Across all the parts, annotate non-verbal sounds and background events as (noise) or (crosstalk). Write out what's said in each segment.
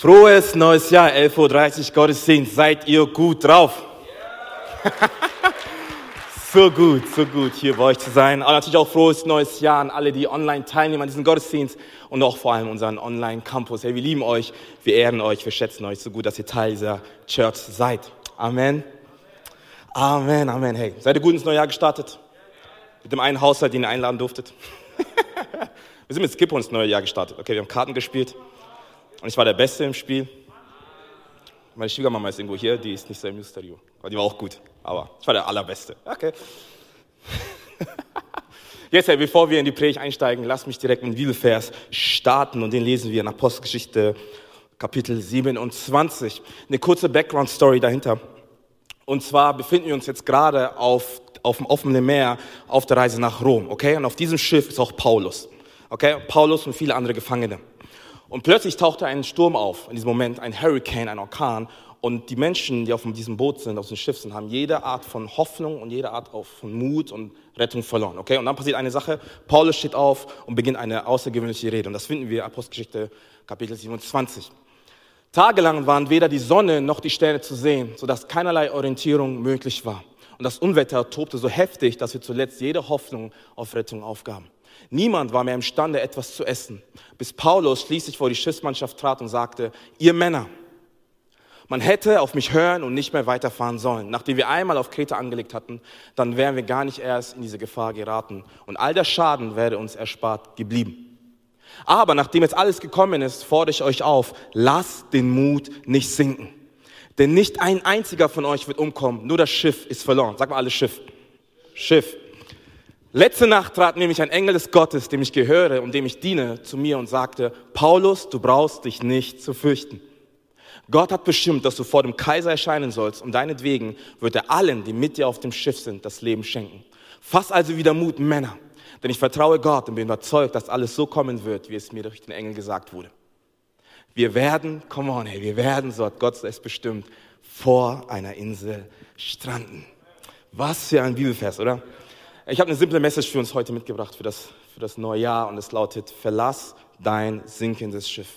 Frohes neues Jahr, 11.30 Uhr Gottesdienst. Seid ihr gut drauf? (laughs) so gut, so gut, hier bei euch zu sein. Aber natürlich auch frohes neues Jahr an alle, die online teilnehmen an diesem Gottesdienst und auch vor allem unseren Online-Campus. Hey, wir lieben euch, wir ehren euch, wir schätzen euch so gut, dass ihr Teil dieser Church seid. Amen. Amen, Amen. Hey, seid ihr gut ins neue Jahr gestartet? Mit dem einen Haushalt, den ihr einladen durftet? (laughs) wir sind mit Skipper ins neue Jahr gestartet. Okay, wir haben Karten gespielt. Und ich war der Beste im Spiel. Meine Schwiegermama ist irgendwo hier, die ist nicht so im. Aber die war auch gut. Aber ich war der Allerbeste. Okay. (laughs) Jetzt, bevor wir in die Predigt einsteigen, lass mich direkt mit dem Bibelvers starten und den lesen wir in Apostelgeschichte Kapitel 27. Eine kurze Background-Story dahinter. Und zwar befinden wir uns jetzt gerade auf, auf dem offenen Meer auf der Reise nach Rom, okay? Und auf diesem Schiff ist auch Paulus, okay? Paulus und viele andere Gefangene. Und plötzlich tauchte ein Sturm auf, in diesem Moment ein Hurricane, ein Orkan. Und die Menschen, die auf diesem Boot sind, auf diesem Schiff sind, haben jede Art von Hoffnung und jede Art von Mut und Rettung verloren. Okay? Und dann passiert eine Sache. Paulus steht auf und beginnt eine außergewöhnliche Rede. Und das finden wir Apostelgeschichte Kapitel 27. Tagelang waren weder die Sonne noch die Sterne zu sehen, sodass keinerlei Orientierung möglich war. Und das Unwetter tobte so heftig, dass wir zuletzt jede Hoffnung auf Rettung aufgaben. Niemand war mehr imstande, etwas zu essen, bis Paulus schließlich vor die Schiffsmannschaft trat und sagte, ihr Männer, man hätte auf mich hören und nicht mehr weiterfahren sollen. Nachdem wir einmal auf Kreta angelegt hatten, dann wären wir gar nicht erst in diese Gefahr geraten. Und all der Schaden wäre uns erspart geblieben. Aber nachdem jetzt alles gekommen ist, fordere ich euch auf, lasst den Mut nicht sinken. Denn nicht ein einziger von euch wird umkommen, nur das Schiff ist verloren. Sag mal alles Schiff. Schiff. Letzte Nacht trat nämlich ein Engel des Gottes, dem ich gehöre und dem ich diene, zu mir und sagte, Paulus, du brauchst dich nicht zu fürchten. Gott hat bestimmt, dass du vor dem Kaiser erscheinen sollst und deinetwegen wird er allen, die mit dir auf dem Schiff sind, das Leben schenken. Fass also wieder Mut, Männer, denn ich vertraue Gott und bin überzeugt, dass alles so kommen wird, wie es mir durch den Engel gesagt wurde. Wir werden, come on, hey, wir werden, so hat Gott es bestimmt, vor einer Insel stranden. Was für ein Bibelvers, oder? Ich habe eine simple Message für uns heute mitgebracht, für das, für das neue Jahr und es lautet, verlass dein sinkendes Schiff.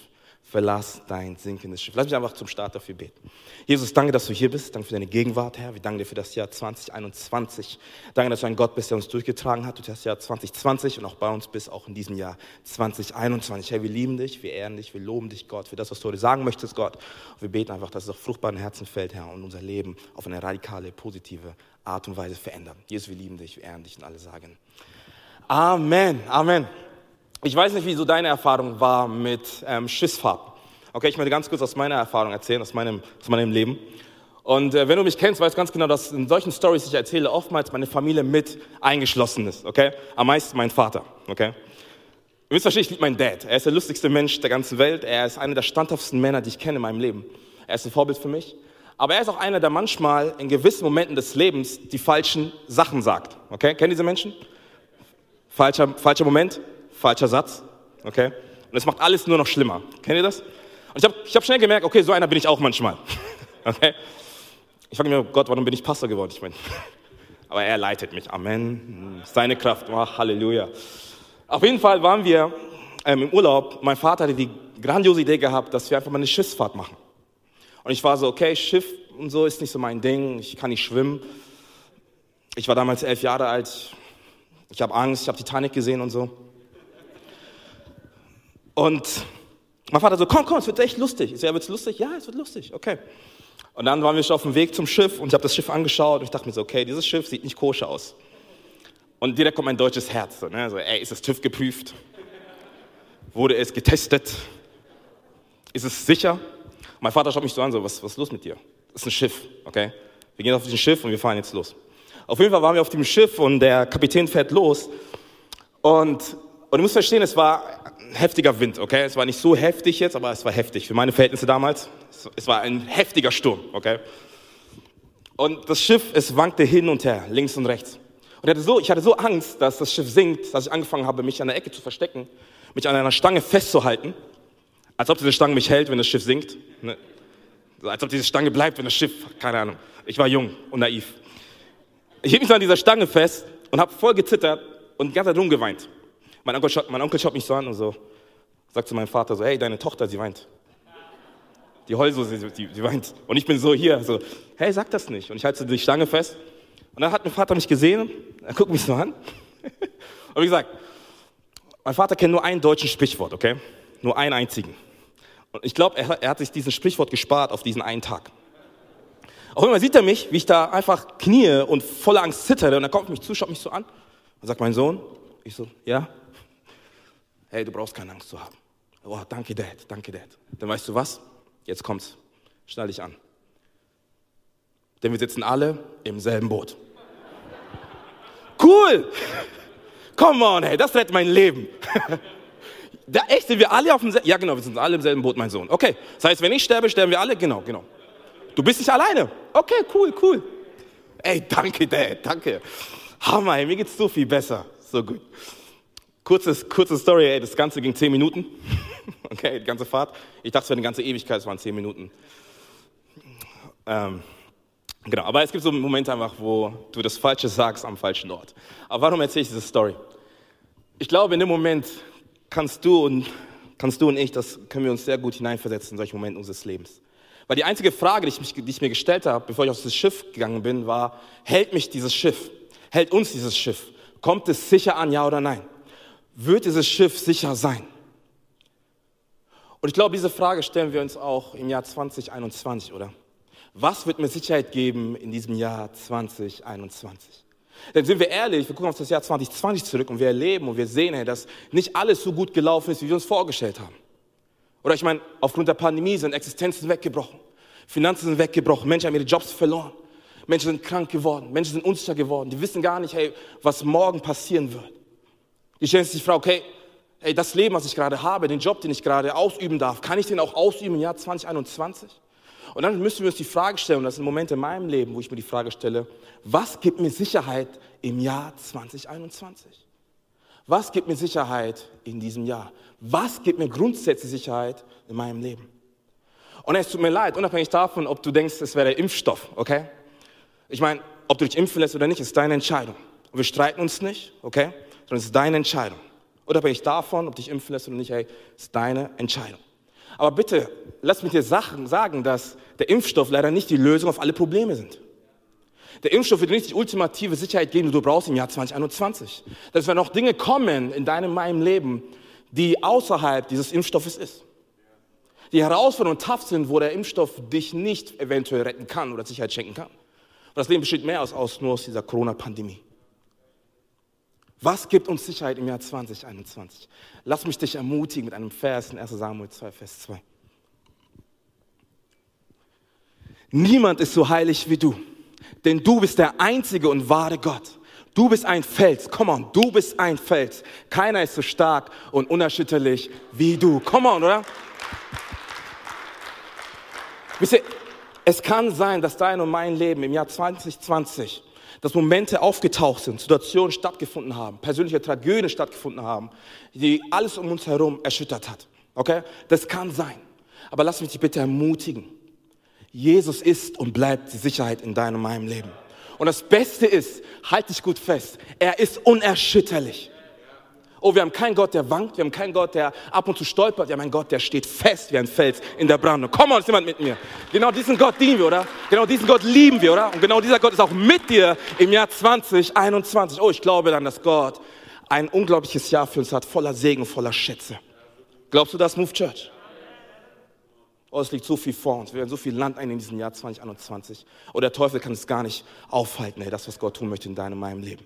Verlass dein sinkendes Schiff. Lass mich einfach zum Start dafür beten. Jesus, danke, dass du hier bist. Danke für deine Gegenwart, Herr. Wir danken dir für das Jahr 2021. Danke, dass du ein Gott bist, der uns durchgetragen hat durch das Jahr 2020 und auch bei uns bist, auch in diesem Jahr 2021. Herr, wir lieben dich, wir ehren dich, wir loben dich, Gott, für das, was du heute sagen möchtest, Gott. Und wir beten einfach, dass es auf fruchtbaren Herzen fällt, Herr, und unser Leben auf eine radikale, positive Art und Weise verändern. Jesus, wir lieben dich, wir ehren dich und alle sagen Amen, Amen. Ich weiß nicht, wie so deine Erfahrung war mit ähm, Schiffsfahrt. Okay, ich möchte ganz kurz aus meiner Erfahrung erzählen, aus meinem, aus meinem Leben. Und äh, wenn du mich kennst, weißt du ganz genau, dass in solchen Stories, die ich erzähle, oftmals meine Familie mit eingeschlossen ist. Okay, am meisten mein Vater. Okay. Ihr wisst wahrscheinlich, ich liebe meinen Dad. Er ist der lustigste Mensch der ganzen Welt. Er ist einer der standhaftesten Männer, die ich kenne in meinem Leben. Er ist ein Vorbild für mich. Aber er ist auch einer, der manchmal in gewissen Momenten des Lebens die falschen Sachen sagt. Okay, kennen diese Menschen? Falscher, falscher Moment, falscher Satz. Okay? Und es macht alles nur noch schlimmer. Kennt ihr das? Und ich habe ich hab schnell gemerkt, okay, so einer bin ich auch manchmal. (laughs) Okay? Ich frage mich, Gott, warum bin ich Pastor geworden? Ich meine, (laughs) aber er leitet mich. Amen. Seine Kraft. Oh, Halleluja. Auf jeden Fall waren wir ähm, im Urlaub. Mein Vater hatte die grandiose Idee gehabt, dass wir einfach mal eine Schiffsfahrt machen. Und ich war so, okay, Schiff und so ist nicht so mein Ding, ich kann nicht schwimmen. Ich war damals elf Jahre alt, ich habe Angst, ich habe Titanic gesehen und so. Und mein Vater so, komm, komm, es wird echt lustig. Ich so, ja, wird's lustig? Ja, es wird lustig, okay. Und dann waren wir schon auf dem Weg zum Schiff und ich habe das Schiff angeschaut und ich dachte mir so, okay, dieses Schiff sieht nicht koscher aus. Und direkt kommt mein deutsches Herz, so, ne? so ey, ist es TÜV geprüft? Wurde es getestet? Ist es sicher? Mein Vater schaut mich so an, so, was, was ist los mit dir? Das ist ein Schiff, okay? Wir gehen auf dieses Schiff und wir fahren jetzt los. Auf jeden Fall waren wir auf dem Schiff und der Kapitän fährt los. Und, und du musst verstehen, es war ein heftiger Wind, okay? Es war nicht so heftig jetzt, aber es war heftig. Für meine Verhältnisse damals, es war ein heftiger Sturm, okay? Und das Schiff, es wankte hin und her, links und rechts. Und ich hatte, so, ich hatte so Angst, dass das Schiff sinkt, dass ich angefangen habe, mich an der Ecke zu verstecken, mich an einer Stange festzuhalten als ob diese Stange mich hält, wenn das Schiff sinkt. Ne? Als ob diese Stange bleibt, wenn das Schiff, keine Ahnung. Ich war jung und naiv. Ich hielt mich so an dieser Stange fest und habe voll gezittert und die ganze Zeit rumgeweint. Mein Onkel, schaut, mein Onkel schaut mich so an und so, sagt zu meinem Vater so, hey, deine Tochter, sie weint. Die heult so, sie, die, die weint. Und ich bin so hier, so, hey, sag das nicht. Und ich halte die Stange fest. Und dann hat mein Vater mich gesehen, er guckt mich so an. (laughs) Und wie gesagt, mein Vater kennt nur ein deutsches Sprichwort, okay? Nur einen einzigen. Und ich glaube, er, er, hat sich diesen Sprichwort gespart auf diesen einen Tag. Auch immer sieht er mich, wie ich da einfach knie und voller Angst zittere. Und er kommt auf mich zu, schaut mich so an und sagt, mein Sohn, ich so, ja? Hey, du brauchst keine Angst zu haben. Oh, danke, Dad, danke, Dad. Dann weißt du was? Jetzt kommt's. Schnall dich an. Denn wir sitzen alle im selben Boot. Cool! Come on, hey, das rettet mein Leben. (laughs) Da echt sind wir alle auf dem selben, ja genau, wir sind alle im selben Boot, mein Sohn. Okay, das heißt, wenn ich sterbe, sterben wir alle, genau, genau. Du bist nicht alleine. Okay, cool, cool. Ey, danke, Dad, danke. Hammer, ey, mir geht's so viel besser. So gut. Kurzes, kurze Story, ey, das Ganze ging zehn Minuten. (laughs) okay, die ganze Fahrt. Ich dachte, es wäre eine ganze Ewigkeit, es waren zehn Minuten. Ähm, genau, aber es gibt so Momente einfach, wo du das Falsche sagst am falschen Ort. Aber warum erzähle ich diese Story? Ich glaube, in dem Moment kannst du und, kannst du und ich, das können wir uns sehr gut hineinversetzen in solche Momente unseres Lebens. Weil die einzige Frage, die ich, mich, die ich mir gestellt habe, bevor ich auf das Schiff gegangen bin, war, hält mich dieses Schiff? Hält uns dieses Schiff? Kommt es sicher an, ja oder nein? Wird dieses Schiff sicher sein? Und ich glaube, diese Frage stellen wir uns auch im Jahr 2021, oder? Was wird mir Sicherheit geben in diesem Jahr 2021? Denn sind wir ehrlich, wir gucken auf das Jahr 2020 zurück und wir erleben und wir sehen, dass nicht alles so gut gelaufen ist, wie wir uns vorgestellt haben. Oder ich meine, aufgrund der Pandemie sind Existenzen weggebrochen, Finanzen sind weggebrochen, Menschen haben ihre Jobs verloren, Menschen sind krank geworden, Menschen sind unsicher geworden, die wissen gar nicht, hey, was morgen passieren wird. Die stellen sich die Frage, okay, hey, das Leben, was ich gerade habe, den Job, den ich gerade ausüben darf, kann ich den auch ausüben im Jahr 2021? Und dann müssen wir uns die Frage stellen, und das sind Momente in meinem Leben, wo ich mir die Frage stelle, was gibt mir Sicherheit im Jahr 2021? Was gibt mir Sicherheit in diesem Jahr? Was gibt mir grundsätzlich Sicherheit in meinem Leben? Und es tut mir leid, unabhängig davon, ob du denkst, es wäre der Impfstoff, okay? Ich meine, ob du dich impfen lässt oder nicht, ist deine Entscheidung. Und wir streiten uns nicht, okay? Sondern es ist deine Entscheidung. Unabhängig davon, ob dich impfen lässt oder nicht, hey, ist deine Entscheidung. Aber bitte, lass mich dir sagen, dass der Impfstoff leider nicht die Lösung auf alle Probleme sind. Der Impfstoff wird nicht die ultimative Sicherheit geben, die du brauchst im Jahr 2021. Dass werden noch Dinge kommen in deinem, meinem Leben, die außerhalb dieses Impfstoffes ist. Die Herausforderungen tough sind, wo der Impfstoff dich nicht eventuell retten kann oder Sicherheit schenken kann. Und das Leben besteht mehr aus, aus nur aus dieser Corona-Pandemie. Was gibt uns Sicherheit im Jahr 2021? Lass mich dich ermutigen mit einem Vers in 1 Samuel 2, Vers 2. Niemand ist so heilig wie du, denn du bist der einzige und wahre Gott. Du bist ein Fels, come on, du bist ein Fels. Keiner ist so stark und unerschütterlich wie du. Come on, oder? Wisst ihr, es kann sein, dass dein und mein Leben im Jahr 2020 dass Momente aufgetaucht sind, Situationen stattgefunden haben, persönliche Tragödien stattgefunden haben, die alles um uns herum erschüttert hat. Okay? Das kann sein. Aber lass mich dich bitte ermutigen. Jesus ist und bleibt die Sicherheit in deinem und meinem Leben. Und das Beste ist, halt dich gut fest, er ist unerschütterlich. Oh, wir haben keinen Gott, der wankt, wir haben keinen Gott, der ab und zu stolpert, wir haben einen Gott, der steht fest wie ein Fels in der Brandung. Komm on, ist jemand mit mir? Genau diesen Gott dienen wir, oder? Genau diesen Gott lieben wir, oder? Und genau dieser Gott ist auch mit dir im Jahr 2021. Oh, ich glaube dann, dass Gott ein unglaubliches Jahr für uns hat, voller Segen, voller Schätze. Glaubst du das, Move Church? Oh, es liegt so viel vor uns. Wir werden so viel Land ein in diesem Jahr 2021. Oh, der Teufel kann es gar nicht aufhalten, ey, das, was Gott tun möchte in deinem, meinem Leben.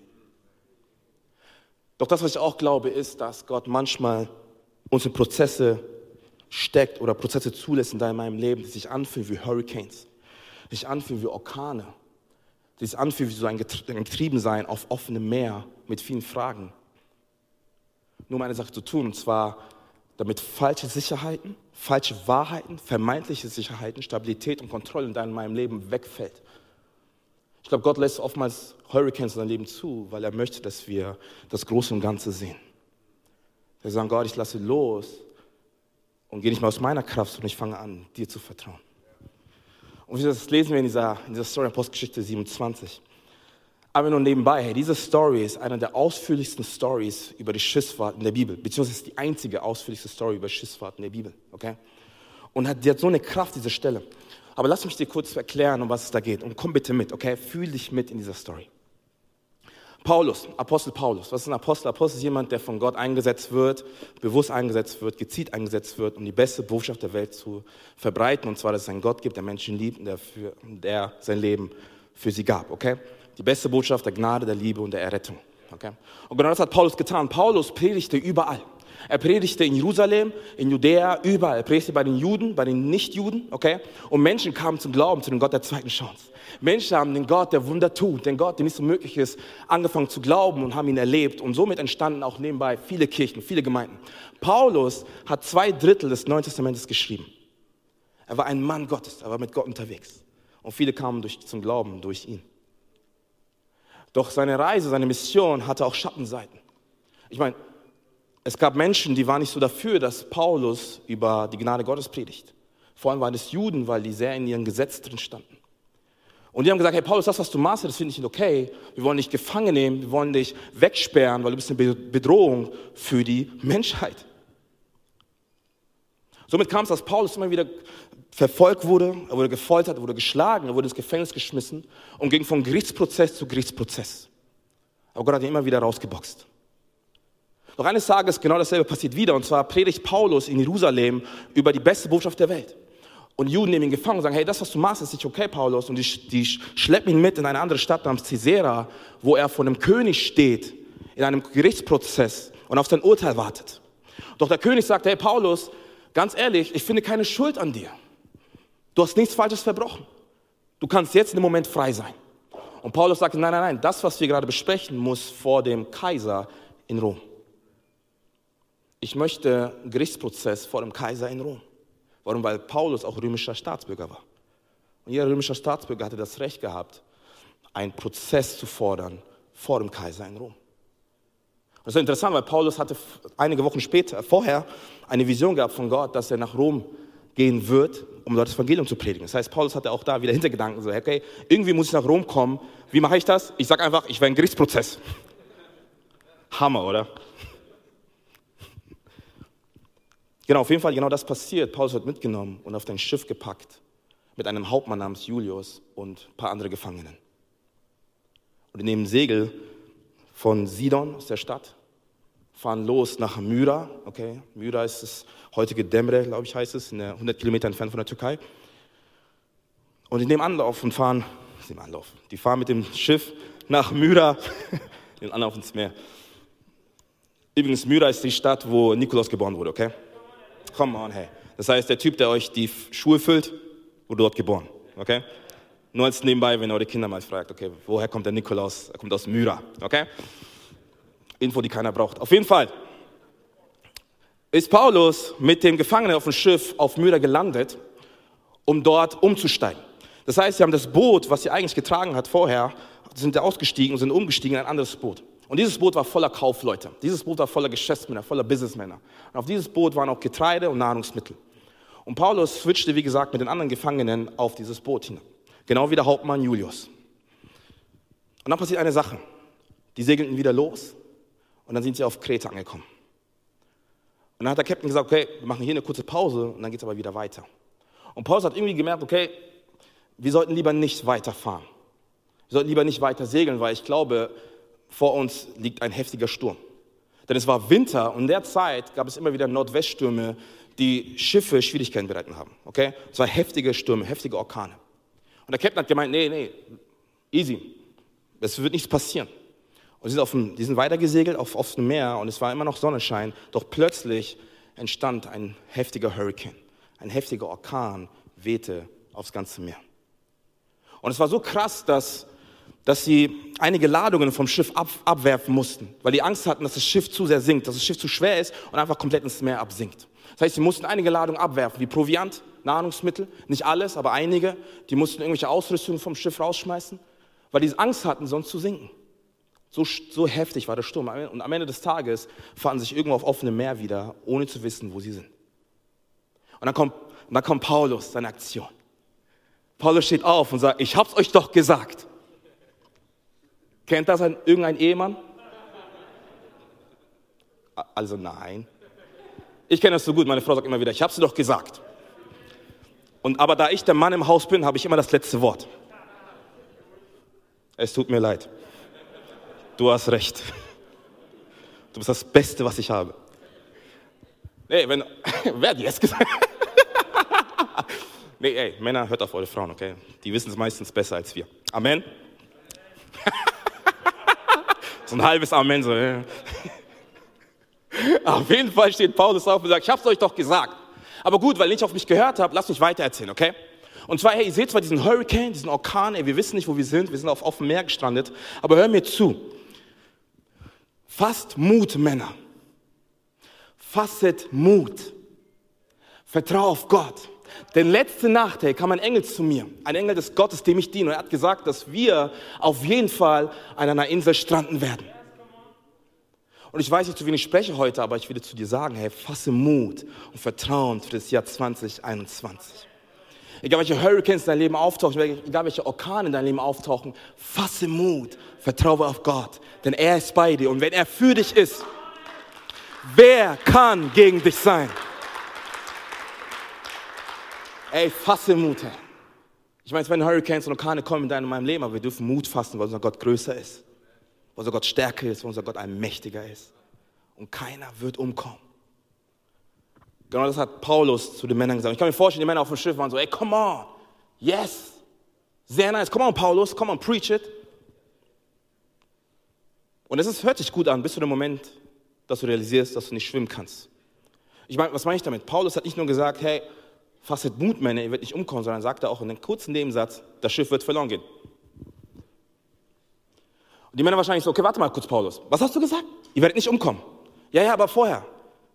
Doch das, was ich auch glaube, ist, dass Gott manchmal uns in Prozesse steckt oder Prozesse zulässt in deinem Leben, die sich anfühlen wie Hurricanes, die sich anfühlen wie Orkane, die sich anfühlen wie so ein Getriebensein auf offenem Meer mit vielen Fragen. Nur um eine Sache zu tun, und zwar damit falsche Sicherheiten, falsche Wahrheiten, vermeintliche Sicherheiten, Stabilität und Kontrolle in deinem Leben wegfällt. Ich glaube, Gott lässt oftmals Hurricanes in dein Leben zu, weil er möchte, dass wir das Große und Ganze sehen. Wir sagen, Gott, ich lasse los und gehe nicht mehr aus meiner Kraft, sondern ich fange an, dir zu vertrauen. Und das lesen wir in dieser, in dieser Story Apostelgeschichte 27. Aber nur nebenbei, hey, diese Story ist eine der ausführlichsten Stories über die Schissfahrt in der Bibel, beziehungsweise die einzige ausführlichste Story über Schissfahrt in der Bibel, okay? Und hat, die hat so eine Kraft, diese Stelle. Aber lass mich dir kurz erklären, um was es da geht. Und komm bitte mit, okay? Fühl dich mit in dieser Story. Paulus, Apostel Paulus. Was ist ein Apostel? Apostel ist jemand, der von Gott eingesetzt wird, bewusst eingesetzt wird, gezielt eingesetzt wird, um die beste Botschaft der Welt zu verbreiten. Und zwar, dass es einen Gott gibt, der Menschen liebt und der, für, der sein Leben für sie gab. Okay? Die beste Botschaft der Gnade, der Liebe und der Errettung. Okay? Und genau das hat Paulus getan. Paulus predigte überall. Er predigte in Jerusalem, in Judäa, überall. Er predigte bei den Juden, bei den Nichtjuden, okay? Und Menschen kamen zum Glauben, zu dem Gott der zweiten Chance. Menschen haben den Gott, der Wunder tut, den Gott, der nicht so möglich ist, angefangen zu glauben und haben ihn erlebt. Und somit entstanden auch nebenbei viele Kirchen, viele Gemeinden. Paulus hat zwei Drittel des Neuen Testamentes geschrieben. Er war ein Mann Gottes, er war mit Gott unterwegs. Und viele kamen durch, zum Glauben durch ihn. Doch seine Reise, seine Mission hatte auch Schattenseiten. Ich meine, es gab Menschen, die waren nicht so dafür, dass Paulus über die Gnade Gottes predigt. Vor allem waren es Juden, weil die sehr in ihrem Gesetz drin standen. Und die haben gesagt, hey Paulus, das, was du machst, das finde ich nicht okay. Wir wollen dich gefangen nehmen, wir wollen dich wegsperren, weil du bist eine Bedrohung für die Menschheit. Somit kam es, dass Paulus immer wieder verfolgt wurde, er wurde gefoltert, er wurde geschlagen, er wurde ins Gefängnis geschmissen und ging von Gerichtsprozess zu Gerichtsprozess. Aber Gott hat ihn immer wieder rausgeboxt. Doch eines Tages genau dasselbe passiert wieder, und zwar predigt Paulus in Jerusalem über die beste Botschaft der Welt. Und Juden nehmen ihn gefangen und sagen, hey, das, was du machst, ist nicht okay, Paulus. Und die, die schleppen ihn mit in eine andere Stadt namens Caesarea, wo er vor einem König steht, in einem Gerichtsprozess und auf sein Urteil wartet. Doch der König sagt, hey, Paulus, ganz ehrlich, ich finde keine Schuld an dir. Du hast nichts Falsches verbrochen. Du kannst jetzt in dem Moment frei sein. Und Paulus sagt, nein, nein, nein, das, was wir gerade besprechen, muss vor dem Kaiser in Rom. Ich möchte einen Gerichtsprozess vor dem Kaiser in Rom. Warum? Weil Paulus auch römischer Staatsbürger war. Und jeder römische Staatsbürger hatte das Recht gehabt, einen Prozess zu fordern vor dem Kaiser in Rom. Und das ist interessant, weil Paulus hatte einige Wochen später, vorher, eine Vision gehabt von Gott, dass er nach Rom gehen wird, um dort das Evangelium zu predigen. Das heißt, Paulus hatte auch da wieder (laughs) Hintergedanken, so, okay, irgendwie muss ich nach Rom kommen. Wie mache ich das? Ich sage einfach, ich werde einen Gerichtsprozess. Hammer, oder? Genau, auf jeden Fall genau das passiert. Paulus wird mitgenommen und auf ein Schiff gepackt mit einem Hauptmann namens Julius und ein paar andere Gefangenen. Und die nehmen Segel von Sidon aus der Stadt, fahren los nach Myra. Okay, Myra ist das heutige Demre, glaube ich, heißt es, 100 Kilometer entfernt von der Türkei. Und die nehmen Anlauf und fahren, die nehmen Anlauf, die fahren mit dem Schiff nach Myra, (laughs) den Anlauf ins Meer. Übrigens, Myra ist die Stadt, wo Nikolaus geboren wurde, okay? Come on, hey. Das heißt, der Typ, der euch die Schuhe füllt, wurde dort geboren. Okay? Nur als nebenbei, wenn eure Kinder mal fragt, okay, woher kommt der Nikolaus? Er kommt aus Myra. Okay? Info, die keiner braucht. Auf jeden Fall ist Paulus mit dem Gefangenen auf dem Schiff auf Myra gelandet, um dort umzusteigen. Das heißt, sie haben das Boot, was sie eigentlich getragen hat vorher, sind ausgestiegen und sind umgestiegen in ein anderes Boot. Und dieses Boot war voller Kaufleute. Dieses Boot war voller Geschäftsmänner, voller Businessmänner. Und auf dieses Boot waren auch Getreide und Nahrungsmittel. Und Paulus switchte, wie gesagt, mit den anderen Gefangenen auf dieses Boot hin. Genau wie der Hauptmann Julius. Und dann passiert eine Sache. Die segelten wieder los und dann sind sie auf Kreta angekommen. Und dann hat der Captain gesagt, okay, wir machen hier eine kurze Pause und dann geht es aber wieder weiter. Und Paulus hat irgendwie gemerkt, okay, wir sollten lieber nicht weiterfahren. Wir sollten lieber nicht weiter segeln, weil ich glaube, vor uns liegt ein heftiger Sturm. Denn es war Winter und in der Zeit gab es immer wieder Nordweststürme, die Schiffe Schwierigkeiten bereiten haben. Okay? Es waren heftige Stürme, heftige Orkane. Und der Captain hat gemeint, nee, nee, easy, es wird nichts passieren. Und sie sind, auf dem, die sind weitergesegelt auf offenem Meer und es war immer noch Sonnenschein, doch plötzlich entstand ein heftiger Hurricane, ein heftiger Orkan wehte aufs ganze Meer. Und es war so krass, dass dass sie einige Ladungen vom Schiff ab, abwerfen mussten, weil die Angst hatten, dass das Schiff zu sehr sinkt, dass das Schiff zu schwer ist und einfach komplett ins Meer absinkt. Das heißt, sie mussten einige Ladungen abwerfen, wie Proviant, Nahrungsmittel, nicht alles, aber einige. Die mussten irgendwelche Ausrüstungen vom Schiff rausschmeißen, weil die Angst hatten, sonst zu sinken. So, so heftig war der Sturm. Und am Ende des Tages fanden sie sich irgendwo auf offenem Meer wieder, ohne zu wissen, wo sie sind. Und dann kommt, und dann kommt Paulus, seine Aktion. Paulus steht auf und sagt, ich hab's euch doch gesagt. Kennt das ein, irgendein Ehemann? Also nein. Ich kenne das so gut, meine Frau sagt immer wieder, ich habe es doch gesagt. Und aber da ich der Mann im Haus bin, habe ich immer das letzte Wort. Es tut mir leid. Du hast recht. Du bist das Beste, was ich habe. Nee, wenn, (laughs) wer hat jetzt gesagt? (laughs) nee, ey, Männer, hört auf eure Frauen, okay? Die wissen es meistens besser als wir. Amen. (laughs) so ein halbes Amen, so. (laughs) Auf jeden Fall steht Paulus auf und sagt, ich hab's euch doch gesagt. Aber gut, weil ihr nicht auf mich gehört habt, lasst mich weitererzählen, okay? Und zwar, hey, ihr seht zwar diesen Hurricane, diesen Orkan, ey, wir wissen nicht, wo wir sind, wir sind auf offenem Meer gestrandet, aber hör mir zu. Fasst Mut, Männer. Fasset Mut. Vertrau auf Gott. Denn letzte Nacht, hey, kam ein Engel zu mir, ein Engel des Gottes, dem ich diene, und er hat gesagt, dass wir auf jeden Fall an einer Insel stranden werden. Und ich weiß nicht, zu wen ich spreche heute, aber ich will zu dir sagen, hey, fasse Mut und Vertrauen für das Jahr 2021. Egal welche Hurricanes in deinem Leben auftauchen, egal welche Orkane in deinem Leben auftauchen, fasse Mut, vertraue auf Gott, denn er ist bei dir. Und wenn er für dich ist, wer kann gegen dich sein? Ey, fasse Mut, Herr. Ich meine, es werden Hurricanes und Orkane kommen in deinem Leben, aber wir dürfen Mut fassen, weil unser Gott größer ist, weil unser Gott stärker ist, weil unser Gott ein mächtiger ist. Und keiner wird umkommen. Genau das hat Paulus zu den Männern gesagt. Ich kann mir vorstellen, die Männer auf dem Schiff waren so, ey, come on, yes, sehr nice, come on, Paulus, come on, preach it. Und es hört sich gut an, bis zu dem Moment, dass du realisierst, dass du nicht schwimmen kannst. Ich meine, was meine ich damit? Paulus hat nicht nur gesagt, hey, fasset Mut, Männer, ihr werdet nicht umkommen, sondern sagte auch in einem kurzen Nebensatz, das Schiff wird verloren gehen. Und die Männer wahrscheinlich so, okay, warte mal kurz, Paulus, was hast du gesagt? Ihr werdet nicht umkommen. Ja, ja, aber vorher.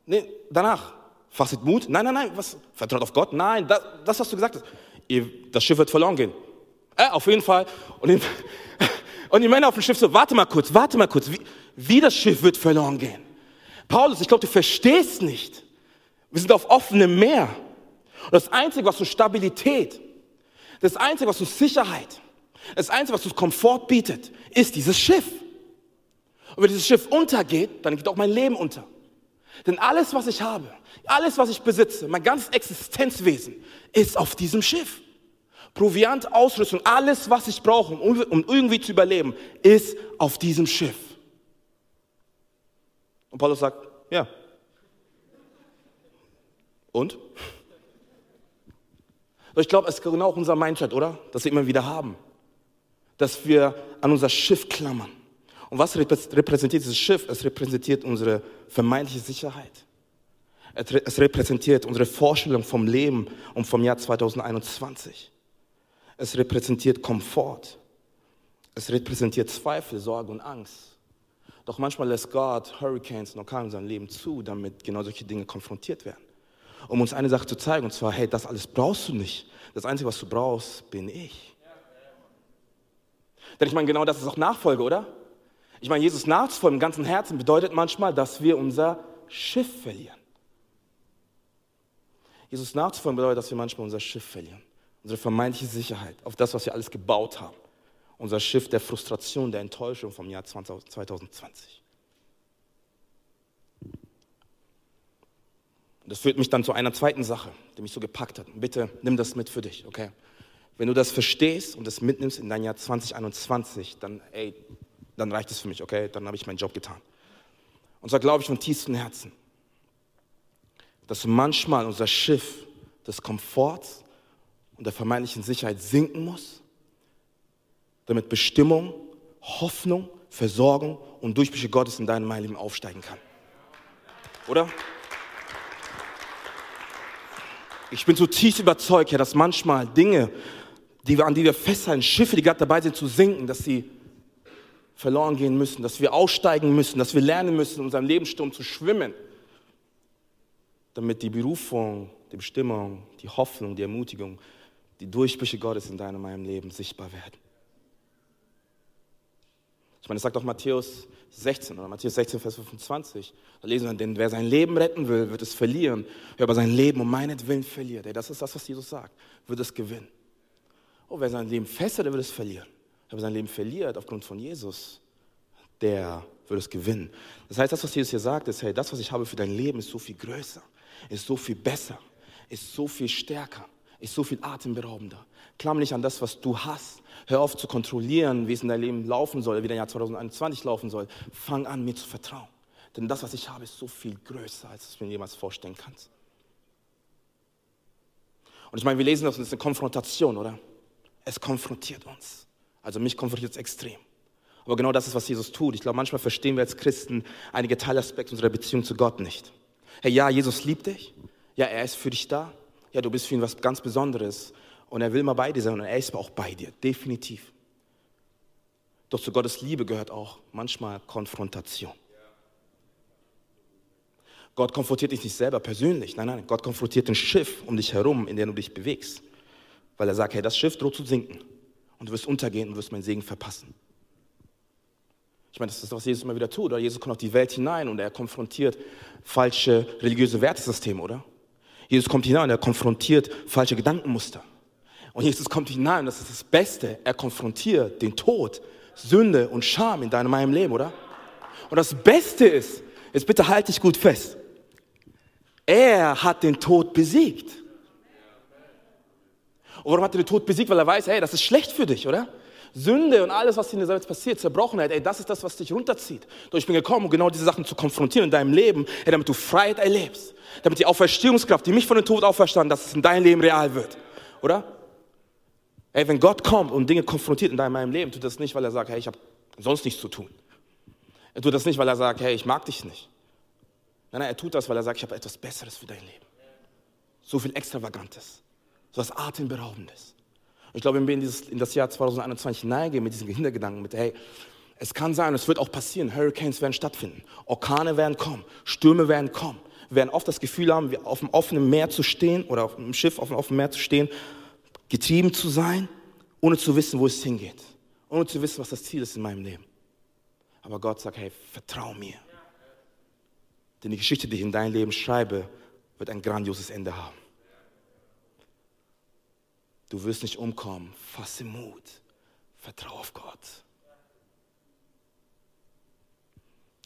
Nee, danach. Fasset Mut? Nein, nein, nein. Was? Vertraut auf Gott? Nein, das, das was du gesagt hast. Ihr, das Schiff wird verloren gehen. Äh, auf jeden Fall. Und die, (laughs) und die Männer auf dem Schiff so, warte mal kurz, warte mal kurz. Wie, wie das Schiff wird verloren gehen? Paulus, ich glaube, du verstehst nicht. Wir sind auf offenem Meer. Und das Einzige, was uns Stabilität, das Einzige, was uns Sicherheit, das Einzige, was uns Komfort bietet, ist dieses Schiff. Und wenn dieses Schiff untergeht, dann geht auch mein Leben unter. Denn alles, was ich habe, alles, was ich besitze, mein ganzes Existenzwesen ist auf diesem Schiff. Proviant, Ausrüstung, alles, was ich brauche, um, um irgendwie zu überleben, ist auf diesem Schiff. Und Paulus sagt, ja. Und? Ich glaube, es ist genau auch unser Mindset, oder? Dass wir immer wieder haben. Dass wir an unser Schiff klammern. Und was repräsentiert dieses Schiff? Es repräsentiert unsere vermeintliche Sicherheit. Es repräsentiert unsere Vorstellung vom Leben und vom Jahr 2021. Es repräsentiert Komfort. Es repräsentiert Zweifel, Sorge und Angst. Doch manchmal lässt Gott Hurricanes und Orkane in seinem Leben zu, damit genau solche Dinge konfrontiert werden. Um uns eine Sache zu zeigen, und zwar, hey, das alles brauchst du nicht. Das Einzige, was du brauchst, bin ich. Denn ich meine, genau das ist auch Nachfolge, oder? Ich meine, Jesus nachzufolgen im ganzen Herzen bedeutet manchmal, dass wir unser Schiff verlieren. Jesus nachzufolgen bedeutet, dass wir manchmal unser Schiff verlieren. Unsere vermeintliche Sicherheit auf das, was wir alles gebaut haben. Unser Schiff der Frustration, der Enttäuschung vom Jahr 2020. das führt mich dann zu einer zweiten Sache, die mich so gepackt hat. Bitte nimm das mit für dich, okay? Wenn du das verstehst und das mitnimmst in dein Jahr 2021, dann, ey, dann reicht es für mich, okay? Dann habe ich meinen Job getan. Und zwar glaube ich von tiefstem Herzen, dass manchmal unser Schiff des Komforts und der vermeintlichen Sicherheit sinken muss, damit Bestimmung, Hoffnung, Versorgung und Durchbrüche Gottes in deinem Leben aufsteigen kann. Oder? Ich bin zutiefst überzeugt, ja, dass manchmal Dinge, die wir, an die wir festhalten, Schiffe, die gerade dabei sind zu sinken, dass sie verloren gehen müssen, dass wir aussteigen müssen, dass wir lernen müssen, in unserem Lebenssturm zu schwimmen, damit die Berufung, die Bestimmung, die Hoffnung, die Ermutigung, die Durchbrüche Gottes in deinem und meinem Leben sichtbar werden. Meine, das sagt auch Matthäus 16 oder Matthäus 16, Vers 25. Da lesen wir, denn wer sein Leben retten will, wird es verlieren. Wer aber sein Leben um meinetwillen verliert, ey, das ist das, was Jesus sagt, wird es gewinnen. Oh, wer sein Leben fesselt, der wird es verlieren aber sein Leben verliert aufgrund von Jesus, der wird es gewinnen. Das heißt, das, was Jesus hier sagt, ist, hey, das, was ich habe für dein Leben, ist so viel größer, ist so viel besser, ist so viel stärker, ist so viel atemberaubender. Klamm nicht an das, was du hast. Hör auf zu kontrollieren, wie es in deinem Leben laufen soll, wie dein Jahr 2021 laufen soll. Fang an, mir zu vertrauen. Denn das, was ich habe, ist so viel größer, als du mir jemals vorstellen kannst. Und ich meine, wir lesen das und es ist eine Konfrontation, oder? Es konfrontiert uns. Also mich konfrontiert es extrem. Aber genau das ist, was Jesus tut. Ich glaube, manchmal verstehen wir als Christen einige Teilaspekte unserer Beziehung zu Gott nicht. Hey, ja, Jesus liebt dich. Ja, er ist für dich da. Ja, du bist für ihn was ganz Besonderes. Und er will mal bei dir sein und er ist auch bei dir, definitiv. Doch zu Gottes Liebe gehört auch manchmal Konfrontation. Gott konfrontiert dich nicht selber persönlich. Nein, nein, Gott konfrontiert ein Schiff um dich herum, in dem du dich bewegst. Weil er sagt, hey, das Schiff droht zu sinken. Und du wirst untergehen und wirst meinen Segen verpassen. Ich meine, das ist das, was Jesus immer wieder tut. Oder Jesus kommt auf die Welt hinein und er konfrontiert falsche religiöse Wertesysteme, oder? Jesus kommt hinein und er konfrontiert falsche Gedankenmuster. Und Jesus kommt hinein und das ist das Beste. Er konfrontiert den Tod, Sünde und Scham in deinem meinem Leben, oder? Und das Beste ist, jetzt bitte halt dich gut fest. Er hat den Tod besiegt. Und warum hat er den Tod besiegt? Weil er weiß, hey, das ist schlecht für dich, oder? Sünde und alles, was in der Welt passiert, Zerbrochenheit, ey, das ist das, was dich runterzieht. Doch ich bin gekommen, um genau diese Sachen zu konfrontieren in deinem Leben, ey, damit du Freiheit erlebst. Damit die Auferstehungskraft, die mich von dem Tod auferstanden, dass es in deinem Leben real wird. Oder? Ey, wenn Gott kommt und Dinge konfrontiert in deinem Leben, tut das nicht, weil er sagt, hey, ich habe sonst nichts zu tun. Er tut das nicht, weil er sagt, hey, ich mag dich nicht. Nein, nein, er tut das, weil er sagt, ich habe etwas Besseres für dein Leben. So viel Extravagantes, so was Atemberaubendes. Ich glaube, wenn wir in, dieses, in das Jahr 2021 hineingehen mit diesen Hintergedanken, mit, hey, es kann sein, es wird auch passieren, Hurricanes werden stattfinden, Orkane werden kommen, Stürme werden kommen. Wir werden oft das Gefühl haben, auf dem offenen Meer zu stehen oder auf einem Schiff auf dem offenen Meer zu stehen, getrieben zu sein, ohne zu wissen, wo es hingeht, ohne zu wissen, was das Ziel ist in meinem Leben. Aber Gott sagt, hey, vertrau mir. Denn die Geschichte, die ich in dein Leben schreibe, wird ein grandioses Ende haben. Du wirst nicht umkommen. Fasse Mut. Vertrau auf Gott.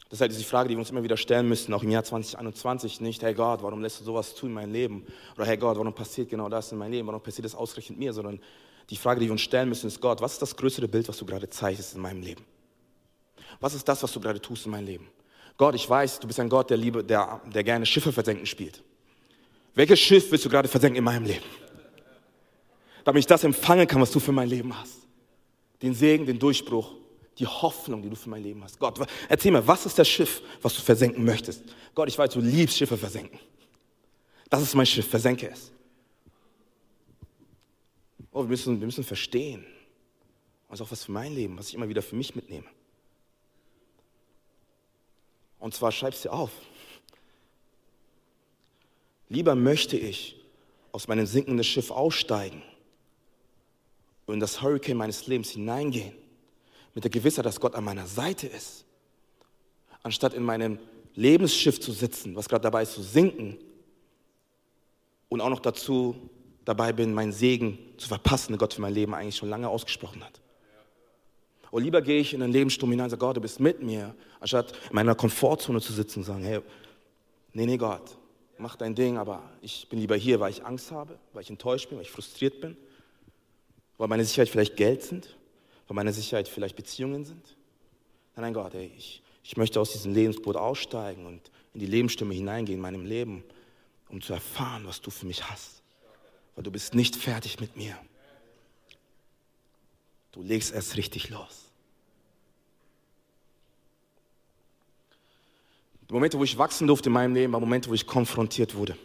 Das ist halt die Frage, die wir uns immer wieder stellen müssen, auch im Jahr 2021. Nicht, hey Gott, warum lässt du sowas tun in meinem Leben? Oder hey Gott, warum passiert genau das in meinem Leben? Warum passiert das ausgerechnet mir? Sondern die Frage, die wir uns stellen müssen, ist Gott, was ist das größere Bild, was du gerade zeichnest in meinem Leben? Was ist das, was du gerade tust in meinem Leben? Gott, ich weiß, du bist ein Gott, der, Liebe, der, der gerne Schiffe versenken spielt. Welches Schiff willst du gerade versenken in meinem Leben? Damit ich das empfangen kann, was du für mein Leben hast. Den Segen, den Durchbruch, die Hoffnung, die du für mein Leben hast. Gott, erzähl mir, was ist das Schiff, was du versenken möchtest? Gott, ich weiß, du liebst Schiffe versenken. Das ist mein Schiff, versenke es. Oh, wir müssen, wir müssen verstehen, was auch was für mein Leben, was ich immer wieder für mich mitnehme. Und zwar schreibst du auf. Lieber möchte ich aus meinem sinkenden Schiff aussteigen und in das Hurricane meines Lebens hineingehen, mit der Gewissheit, dass Gott an meiner Seite ist, anstatt in meinem Lebensschiff zu sitzen, was gerade dabei ist zu sinken und auch noch dazu dabei bin, meinen Segen zu verpassen, den Gott für mein Leben eigentlich schon lange ausgesprochen hat. Und lieber gehe ich in den Lebenssturm hinein und sage, Gott, du bist mit mir, anstatt in meiner Komfortzone zu sitzen und sagen, hey, nee, nee, Gott, mach dein Ding, aber ich bin lieber hier, weil ich Angst habe, weil ich enttäuscht bin, weil ich frustriert bin. Weil meine Sicherheit vielleicht Geld sind, weil meine Sicherheit vielleicht Beziehungen sind. Nein, nein, Gott, ey, ich, ich möchte aus diesem Lebensboot aussteigen und in die Lebensstimme hineingehen in meinem Leben, um zu erfahren, was du für mich hast. Weil du bist nicht fertig mit mir. Du legst erst richtig los. Die Momente, wo ich wachsen durfte in meinem Leben, waren Momente, wo ich konfrontiert wurde.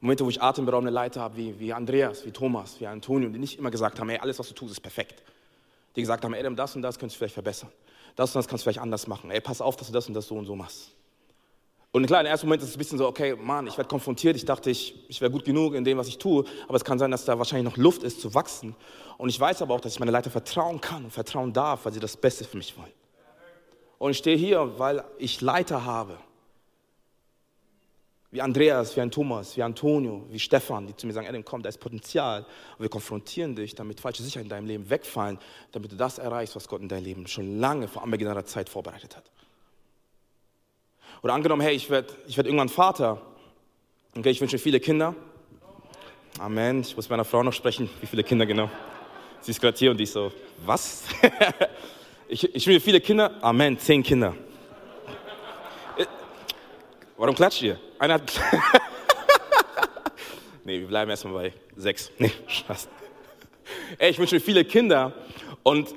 Momente, wo ich atemberaubende Leiter habe, wie, wie Andreas, wie Thomas, wie Antonio, die nicht immer gesagt haben, hey, alles, was du tust, ist perfekt. Die gesagt haben, Adam, das und das könntest du vielleicht verbessern. Das und das kannst du vielleicht anders machen. Ey, pass auf, dass du das und das so und so machst. Und klar, im ersten Moment ist es ein bisschen so, okay, Mann, ich werde konfrontiert. Ich dachte, ich, ich wäre gut genug in dem, was ich tue. Aber es kann sein, dass da wahrscheinlich noch Luft ist zu wachsen. Und ich weiß aber auch, dass ich meine Leiter vertrauen kann und vertrauen darf, weil sie das Beste für mich wollen. Und ich stehe hier, weil ich Leiter habe wie Andreas, wie ein Thomas, wie Antonio, wie Stefan, die zu mir sagen, Adam, komm, da ist Potenzial. Und wir konfrontieren dich, damit falsche Sicherheiten in deinem Leben wegfallen, damit du das erreichst, was Gott in deinem Leben schon lange vor anbeginnener Zeit vorbereitet hat. Oder angenommen, hey, ich werde ich werd irgendwann Vater. Okay, ich wünsche mir viele Kinder. Amen. Ich muss meiner Frau noch sprechen. Wie viele Kinder genau? Sie ist gerade hier und ist so, was? (laughs) ich, ich will viele Kinder. Amen, zehn Kinder. Warum klatscht ihr? Einer hat. (laughs) nee, wir bleiben erstmal bei sechs. Nee, Spaß. Ey, ich wünsche mir viele Kinder und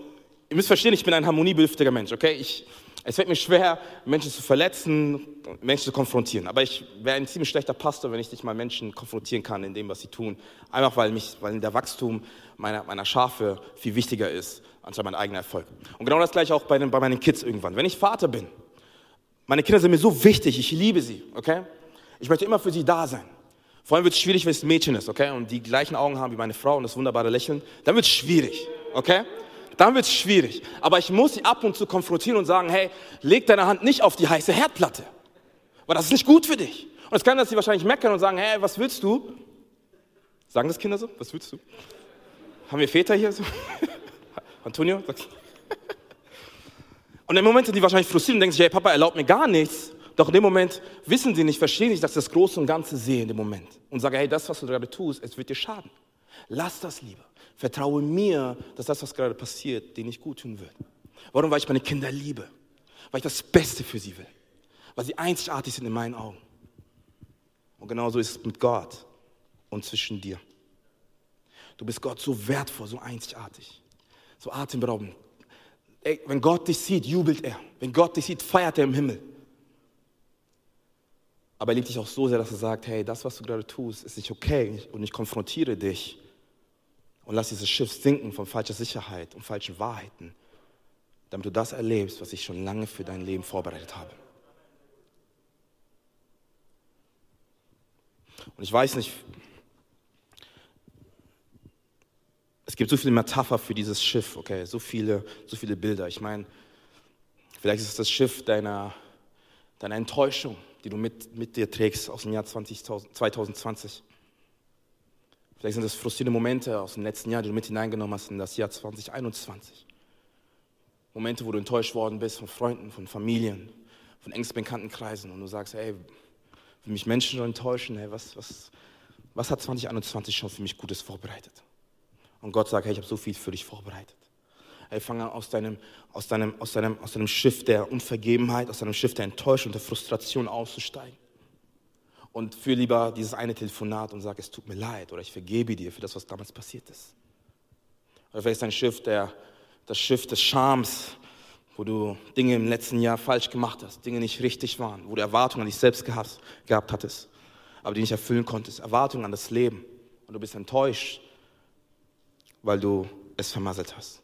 ihr müsst verstehen, ich bin ein harmoniebedürftiger Mensch, okay? Ich, es fällt mir schwer, Menschen zu verletzen, Menschen zu konfrontieren. Aber ich wäre ein ziemlich schlechter Pastor, wenn ich nicht mal Menschen konfrontieren kann in dem, was sie tun. Einfach weil, mich, weil der Wachstum meiner, meiner Schafe viel wichtiger ist, anstatt mein eigener Erfolg. Und genau das gleiche auch bei, den, bei meinen Kids irgendwann. Wenn ich Vater bin, meine Kinder sind mir so wichtig, ich liebe sie, okay? Ich möchte immer für sie da sein. Vor allem wird es schwierig, wenn es ein Mädchen ist, okay? Und die gleichen Augen haben wie meine Frau und das wunderbare Lächeln. Dann wird es schwierig, okay? Dann wird es schwierig. Aber ich muss sie ab und zu konfrontieren und sagen, hey, leg deine Hand nicht auf die heiße Herdplatte. Weil das ist nicht gut für dich. Und es kann, dass sie wahrscheinlich meckern und sagen, hey, was willst du? Sagen das Kinder so? Was willst du? Haben wir Väter hier so? (laughs) Antonio? Und im Moment sind die wahrscheinlich frustriert und denken sich, hey, Papa erlaubt mir gar nichts. Doch in dem Moment wissen sie nicht, verstehen nicht, dass das Große und Ganze sehen in dem Moment. Und sagen, hey, das, was du gerade tust, es wird dir schaden. Lass das lieber. Vertraue mir, dass das, was gerade passiert, dir nicht gut tun wird. Warum? Weil ich meine Kinder liebe. Weil ich das Beste für sie will. Weil sie einzigartig sind in meinen Augen. Und genauso ist es mit Gott und zwischen dir. Du bist Gott so wertvoll, so einzigartig, so atemberaubend. Ey, wenn Gott dich sieht, jubelt er. Wenn Gott dich sieht, feiert er im Himmel. Aber er liebt dich auch so sehr, dass er sagt, hey, das, was du gerade tust, ist nicht okay und ich konfrontiere dich und lass dieses Schiff sinken von falscher Sicherheit und falschen Wahrheiten, damit du das erlebst, was ich schon lange für dein Leben vorbereitet habe. Und ich weiß nicht, Es gibt so viele Metapher für dieses Schiff, okay, so viele, so viele Bilder. Ich meine, vielleicht ist es das Schiff deiner, deiner Enttäuschung, die du mit, mit dir trägst aus dem Jahr 20, 2020. Vielleicht sind es frustrierende Momente aus dem letzten Jahr, die du mit hineingenommen hast in das Jahr 2021. Momente, wo du enttäuscht worden bist von Freunden, von Familien, von engsten Bekanntenkreisen und du sagst, hey, will mich Menschen schon enttäuschen, hey, was, was, was hat 2021 schon für mich Gutes vorbereitet? Und Gott sagt, hey, ich habe so viel für dich vorbereitet. Hey, fange aus deinem, aus, deinem, aus, deinem, aus deinem Schiff der Unvergebenheit, aus deinem Schiff der Enttäuschung, der Frustration auszusteigen. Und führe lieber dieses eine Telefonat und sag, es tut mir leid oder ich vergebe dir für das, was damals passiert ist. Oder vielleicht ist dein Schiff der, das Schiff des Schams, wo du Dinge im letzten Jahr falsch gemacht hast, Dinge nicht richtig waren, wo du Erwartungen an dich selbst gehabt, gehabt hattest, aber die nicht erfüllen konntest, Erwartungen an das Leben. Und du bist enttäuscht, weil du es vermasselt hast.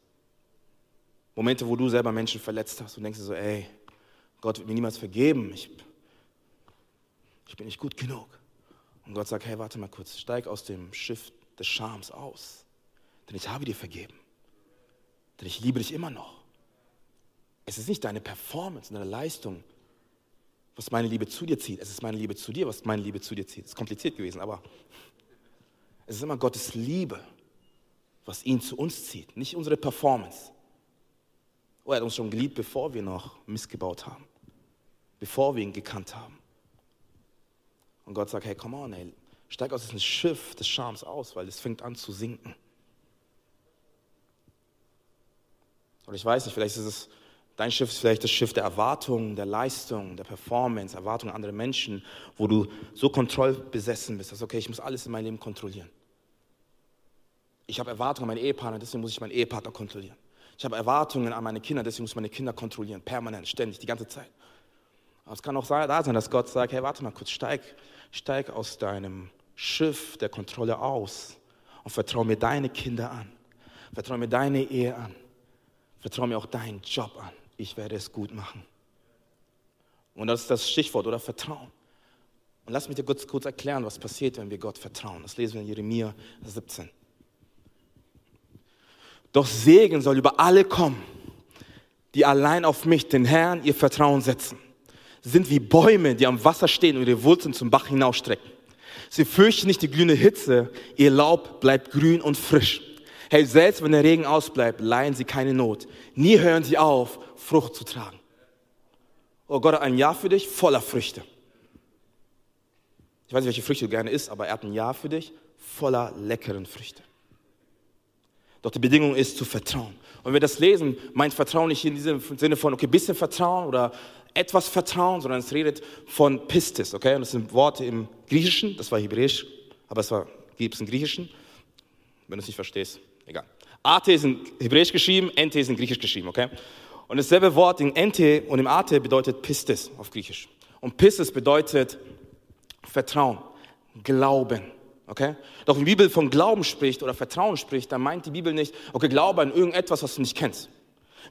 Momente, wo du selber Menschen verletzt hast und denkst dir so, ey, Gott wird mir niemals vergeben, ich, ich bin nicht gut genug. Und Gott sagt, hey, warte mal kurz, steig aus dem Schiff des Schams aus, denn ich habe dir vergeben, denn ich liebe dich immer noch. Es ist nicht deine Performance, deine Leistung, was meine Liebe zu dir zieht. Es ist meine Liebe zu dir, was meine Liebe zu dir zieht. Es ist kompliziert gewesen, aber es ist immer Gottes Liebe, was ihn zu uns zieht, nicht unsere Performance. Oh, er hat uns schon geliebt, bevor wir noch missgebaut haben, bevor wir ihn gekannt haben. Und Gott sagt, hey, come on, ey, steig aus diesem Schiff des Schams aus, weil es fängt an zu sinken. Und ich weiß nicht, vielleicht ist es, dein Schiff ist vielleicht das Schiff der Erwartung, der Leistung, der Performance, Erwartung an andere Menschen, wo du so kontrollbesessen bist, dass, okay, ich muss alles in meinem Leben kontrollieren. Ich habe Erwartungen an meinen Ehepartner, deswegen muss ich meinen Ehepartner kontrollieren. Ich habe Erwartungen an meine Kinder, deswegen muss ich meine Kinder kontrollieren, permanent, ständig, die ganze Zeit. Aber es kann auch da sein, dass Gott sagt, hey, warte mal kurz, steig, steig aus deinem Schiff der Kontrolle aus und vertraue mir deine Kinder an. Vertraue mir deine Ehe an. Vertraue mir auch deinen Job an. Ich werde es gut machen. Und das ist das Stichwort, oder Vertrauen. Und lass mich dir kurz, kurz erklären, was passiert, wenn wir Gott vertrauen. Das lesen wir in Jeremia 17. Doch Segen soll über alle kommen, die allein auf mich, den Herrn, ihr Vertrauen setzen. Sind wie Bäume, die am Wasser stehen und ihre Wurzeln zum Bach hinausstrecken. Sie fürchten nicht die glühende Hitze, ihr Laub bleibt grün und frisch. Hey, selbst wenn der Regen ausbleibt, leiden sie keine Not. Nie hören sie auf, Frucht zu tragen. Oh Gott ein Jahr für dich voller Früchte. Ich weiß nicht, welche Früchte du gerne isst, aber er hat ein Jahr für dich voller leckeren Früchte. Doch die Bedingung ist zu vertrauen. Und wenn wir das lesen, meint Vertrauen nicht in diesem Sinne von, okay, bisschen Vertrauen oder etwas Vertrauen, sondern es redet von Pistis, okay? Und das sind Worte im Griechischen, das war Hebräisch, aber es gibt es im Griechischen. Wenn du es nicht verstehst, egal. AT ist in Hebräisch geschrieben, NT ist in Griechisch geschrieben, okay? Und dasselbe Wort in NT und im AT bedeutet Pistis auf Griechisch. Und Pistis bedeutet Vertrauen, Glauben. Okay? Doch wenn die Bibel von Glauben spricht oder Vertrauen spricht, dann meint die Bibel nicht, okay, glaube an irgendetwas, was du nicht kennst.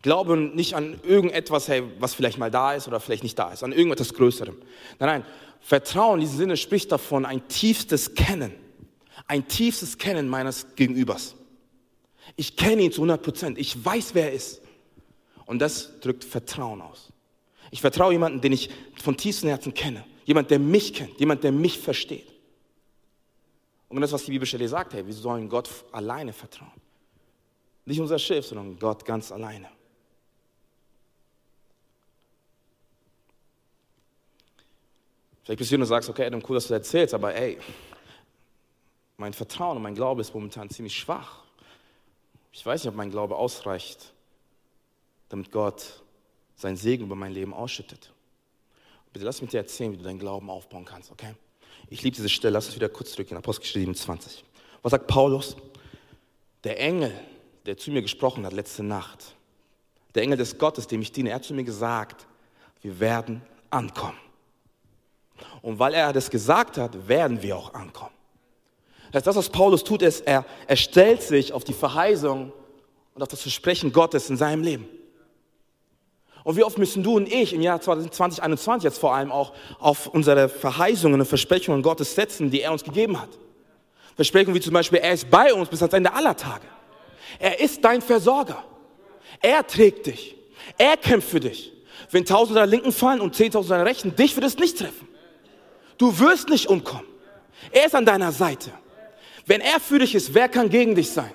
Glaube nicht an irgendetwas, hey, was vielleicht mal da ist oder vielleicht nicht da ist, an irgendetwas Größerem. Nein, nein, Vertrauen in diesem Sinne spricht davon, ein tiefstes Kennen, ein tiefstes Kennen meines Gegenübers. Ich kenne ihn zu 100 Prozent, ich weiß, wer er ist. Und das drückt Vertrauen aus. Ich vertraue jemanden, den ich von tiefstem Herzen kenne. Jemand, der mich kennt, jemand, der mich versteht. Und das, was die Bibelstelle sagt, hey, wir sollen Gott alleine vertrauen. Nicht unser Schiff, sondern Gott ganz alleine. Vielleicht bist du hier und sagst, okay, Adam, cool, dass du das erzählst, aber ey, mein Vertrauen und mein Glaube ist momentan ziemlich schwach. Ich weiß nicht, ob mein Glaube ausreicht, damit Gott seinen Segen über mein Leben ausschüttet. Bitte lass mich dir erzählen, wie du deinen Glauben aufbauen kannst, okay? Ich liebe diese Stelle, lass uns wieder kurz zurück in Apostelgeschichte 27. Was sagt Paulus? Der Engel, der zu mir gesprochen hat letzte Nacht, der Engel des Gottes, dem ich diene, er hat zu mir gesagt, wir werden ankommen. Und weil er das gesagt hat, werden wir auch ankommen. Das, das was Paulus tut, ist, er, er stellt sich auf die Verheißung und auf das Versprechen Gottes in seinem Leben. Und wie oft müssen du und ich im Jahr 2021 jetzt vor allem auch auf unsere Verheißungen und Versprechungen Gottes setzen, die er uns gegeben hat. Versprechungen wie zum Beispiel, er ist bei uns bis ans Ende aller Tage. Er ist dein Versorger. Er trägt dich. Er kämpft für dich. Wenn tausend deiner Linken fallen und zehntausend deiner Rechten, dich wird es nicht treffen. Du wirst nicht umkommen. Er ist an deiner Seite. Wenn er für dich ist, wer kann gegen dich sein?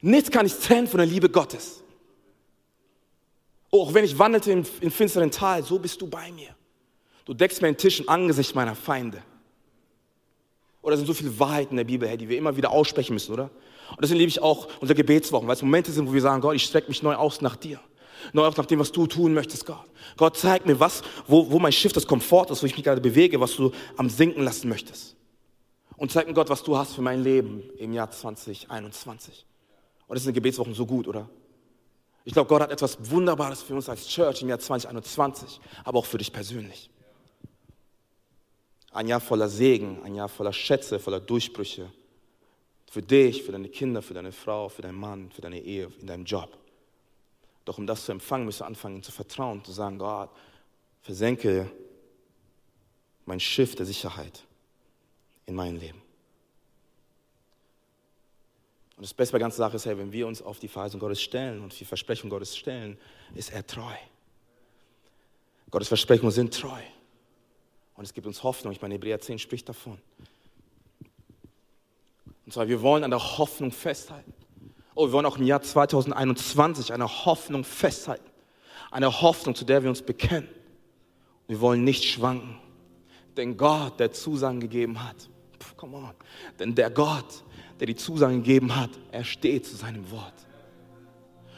Nichts kann dich trennen von der Liebe Gottes. Auch wenn ich wandelte im, im finsteren Tal, so bist du bei mir. Du deckst mir den Tisch im Angesicht meiner Feinde. Oder sind so viele Wahrheiten in der Bibel, die wir immer wieder aussprechen müssen, oder? Und deswegen liebe ich auch unsere Gebetswochen, weil es Momente sind, wo wir sagen, Gott, ich strecke mich neu aus nach dir. Neu aus nach dem, was du tun möchtest, Gott. Gott, zeig mir, was, wo, wo mein Schiff des Komfort ist, wo ich mich gerade bewege, was du am Sinken lassen möchtest. Und zeig mir, Gott, was du hast für mein Leben im Jahr 2021. Und das in Gebetswochen so gut, oder? Ich glaube, Gott hat etwas Wunderbares für uns als Church im Jahr 2021, aber auch für dich persönlich. Ein Jahr voller Segen, ein Jahr voller Schätze, voller Durchbrüche. Für dich, für deine Kinder, für deine Frau, für deinen Mann, für deine Ehe, in deinem Job. Doch um das zu empfangen, müssen wir anfangen zu vertrauen, zu sagen, Gott, versenke mein Schiff der Sicherheit in mein Leben. Und das Beste bei der ganzen Sache ist, hey, wenn wir uns auf die Verheißung Gottes stellen und die Versprechung Gottes stellen, ist er treu. Gottes Versprechungen sind treu. Und es gibt uns Hoffnung. Ich meine, Hebräer 10 spricht davon. Und zwar, wir wollen an der Hoffnung festhalten. Oh, wir wollen auch im Jahr 2021 an der Hoffnung festhalten. Eine Hoffnung, zu der wir uns bekennen. Wir wollen nicht schwanken. Denn Gott, der Zusagen gegeben hat, pff, come on, denn der Gott, der die Zusagen gegeben hat, er steht zu seinem Wort.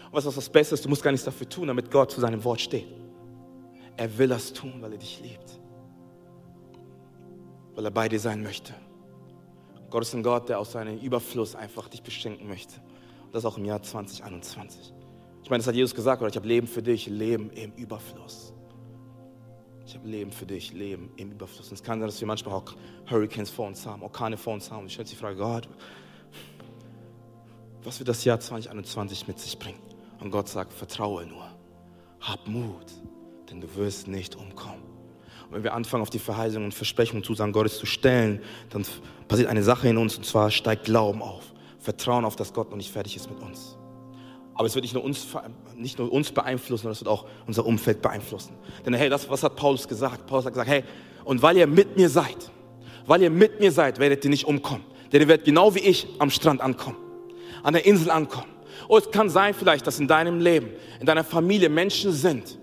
Und was ist das Beste du musst gar nichts dafür tun, damit Gott zu seinem Wort steht. Er will das tun, weil er dich liebt. Weil er bei dir sein möchte. Gott ist ein Gott, der aus seinem Überfluss einfach dich beschenken möchte. Und das auch im Jahr 2021. Ich meine, das hat Jesus gesagt, oder ich habe Leben für dich, Leben im Überfluss. Ich habe Leben für dich, Leben im Überfluss. Und es kann sein, dass wir manchmal auch Hurricanes vor uns haben, Orkane vor uns haben. Und ich stelle die Frage, Gott, was wird das Jahr 2021 mit sich bringen? Und Gott sagt, vertraue nur, hab Mut, denn du wirst nicht umkommen. Und wenn wir anfangen, auf die Verheißungen und Versprechungen zu sagen, Gottes zu stellen, dann passiert eine Sache in uns und zwar steigt Glauben auf. Vertrauen auf, dass Gott noch nicht fertig ist mit uns. Aber es wird nicht nur uns, nicht nur uns beeinflussen, sondern es wird auch unser Umfeld beeinflussen. Denn hey, das, was hat Paulus gesagt? Paulus hat gesagt, hey, und weil ihr mit mir seid, weil ihr mit mir seid, werdet ihr nicht umkommen. Denn ihr werdet genau wie ich am Strand ankommen an der Insel ankommen. Oh, es kann sein vielleicht, dass in deinem Leben, in deiner Familie Menschen sind,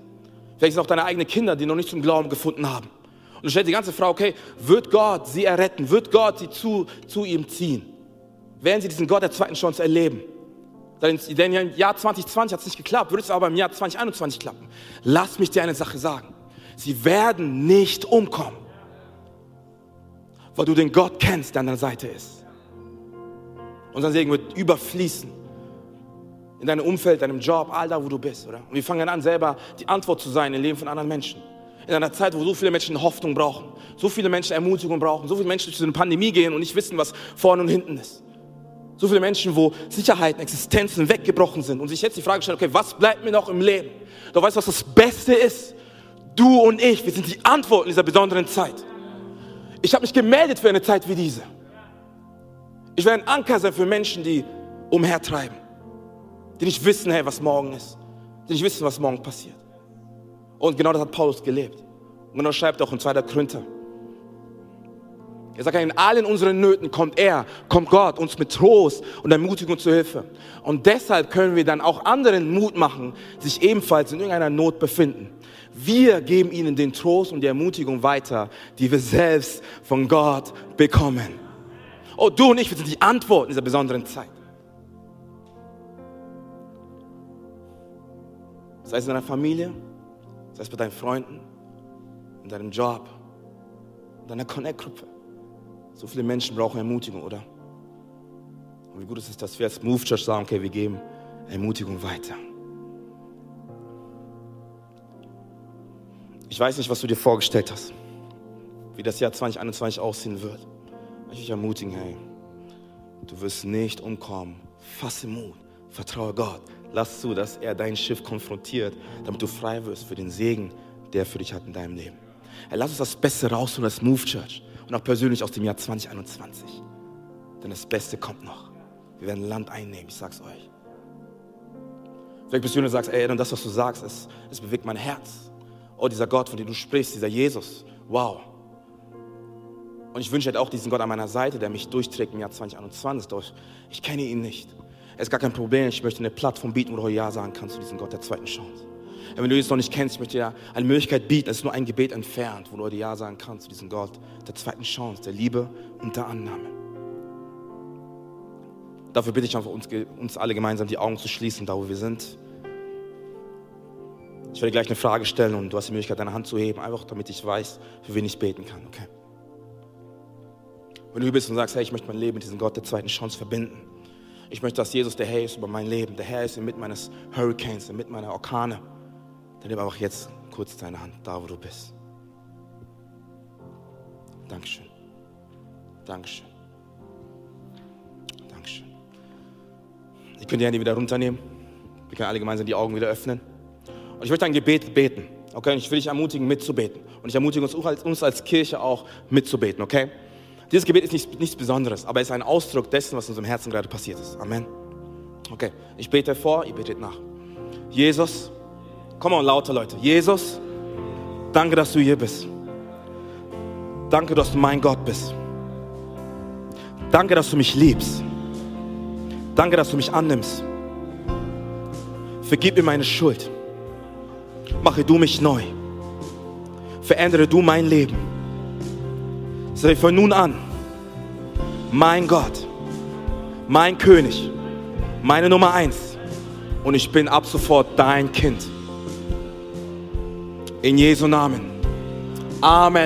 vielleicht sind auch deine eigenen Kinder, die noch nicht zum Glauben gefunden haben. Und du stellst die ganze Frage, okay, wird Gott sie erretten? Wird Gott sie zu, zu ihm ziehen? Werden sie diesen Gott der zweiten Chance erleben? Denn im Jahr 2020 hat es nicht geklappt, würde es aber im Jahr 2021 klappen. Lass mich dir eine Sache sagen. Sie werden nicht umkommen, weil du den Gott kennst, der an deiner Seite ist. Unser Segen wird überfließen. In deinem Umfeld, deinem Job, all da, wo du bist, oder? Und wir fangen an, selber die Antwort zu sein im Leben von anderen Menschen. In einer Zeit, wo so viele Menschen Hoffnung brauchen, so viele Menschen Ermutigung brauchen, so viele Menschen durch eine Pandemie gehen und nicht wissen, was vorne und hinten ist. So viele Menschen, wo Sicherheiten, Existenzen weggebrochen sind und sich jetzt die Frage stellen, okay, was bleibt mir noch im Leben? Doch weißt du, was das Beste ist? Du und ich, wir sind die Antwort in dieser besonderen Zeit. Ich habe mich gemeldet für eine Zeit wie diese. Ich will ein Anker sein für Menschen, die umhertreiben, die nicht wissen, hey, was morgen ist, die nicht wissen, was morgen passiert. Und genau das hat Paulus gelebt. Und genau schreibt er auch in 2. Korinther. Er sagt, in allen unseren Nöten kommt er, kommt Gott uns mit Trost und Ermutigung zu Hilfe. Und deshalb können wir dann auch anderen Mut machen, sich ebenfalls in irgendeiner Not befinden. Wir geben ihnen den Trost und die Ermutigung weiter, die wir selbst von Gott bekommen. Oh, du und ich, wir sind die Antwort in dieser besonderen Zeit. Sei es in deiner Familie, sei es bei deinen Freunden, in deinem Job, in deiner Connect-Gruppe. So viele Menschen brauchen Ermutigung, oder? Und wie gut ist es, dass wir als Move Church sagen, okay, wir geben Ermutigung weiter. Ich weiß nicht, was du dir vorgestellt hast, wie das Jahr 2021 aussehen wird. Ich dich ermutigen, hey, du wirst nicht umkommen. Fasse Mut, vertraue Gott. Lass zu, dass er dein Schiff konfrontiert, damit du frei wirst für den Segen, der er für dich hat in deinem Leben. Hey, lass uns das Beste rausholen als Move Church und auch persönlich aus dem Jahr 2021. Denn das Beste kommt noch. Wir werden Land einnehmen, ich sag's euch. Vielleicht bist du und sagst, ey, und das, was du sagst, es, es bewegt mein Herz. Oh, dieser Gott, von dem du sprichst, dieser Jesus, wow. Und ich wünsche halt auch diesen Gott an meiner Seite, der mich durchträgt im Jahr 2021. Doch ich kenne ihn nicht. Es ist gar kein Problem. Ich möchte eine Plattform bieten, wo du Ja sagen kannst zu diesem Gott der zweiten Chance. Wenn du es noch nicht kennst, ich möchte dir eine Möglichkeit bieten. Es ist nur ein Gebet entfernt, wo du heute Ja sagen kannst zu diesem Gott der zweiten Chance, der Liebe und der Annahme. Dafür bitte ich einfach uns, uns alle gemeinsam die Augen zu schließen, da wo wir sind. Ich werde gleich eine Frage stellen und du hast die Möglichkeit, deine Hand zu heben, einfach damit ich weiß, für wen ich beten kann. Okay? Wenn du hier bist und sagst, hey, ich möchte mein Leben mit diesem Gott der zweiten Chance verbinden. Ich möchte, dass Jesus der Herr ist über mein Leben. Der Herr ist inmitten meines Hurricanes, inmitten meiner Orkane. Dann nimm einfach jetzt kurz deine Hand, da wo du bist. Dankeschön. Dankeschön. Dankeschön. Ich könnte die Hände wieder runternehmen. Wir können alle gemeinsam die Augen wieder öffnen. Und ich möchte ein Gebet beten. Okay, und ich will dich ermutigen, mitzubeten. Und ich ermutige uns, uns als Kirche auch mitzubeten, okay? Dieses Gebet ist nicht, nichts Besonderes, aber es ist ein Ausdruck dessen, was in unserem Herzen gerade passiert ist. Amen. Okay, ich bete vor, ihr betet nach. Jesus, Komm mal lauter, Leute. Jesus, danke, dass du hier bist. Danke, dass du mein Gott bist. Danke, dass du mich liebst. Danke, dass du mich annimmst. Vergib mir meine Schuld. Mache du mich neu. Verändere du mein Leben. Sei von nun an mein Gott, mein König, meine Nummer eins. Und ich bin ab sofort dein Kind. In Jesu Namen. Amen.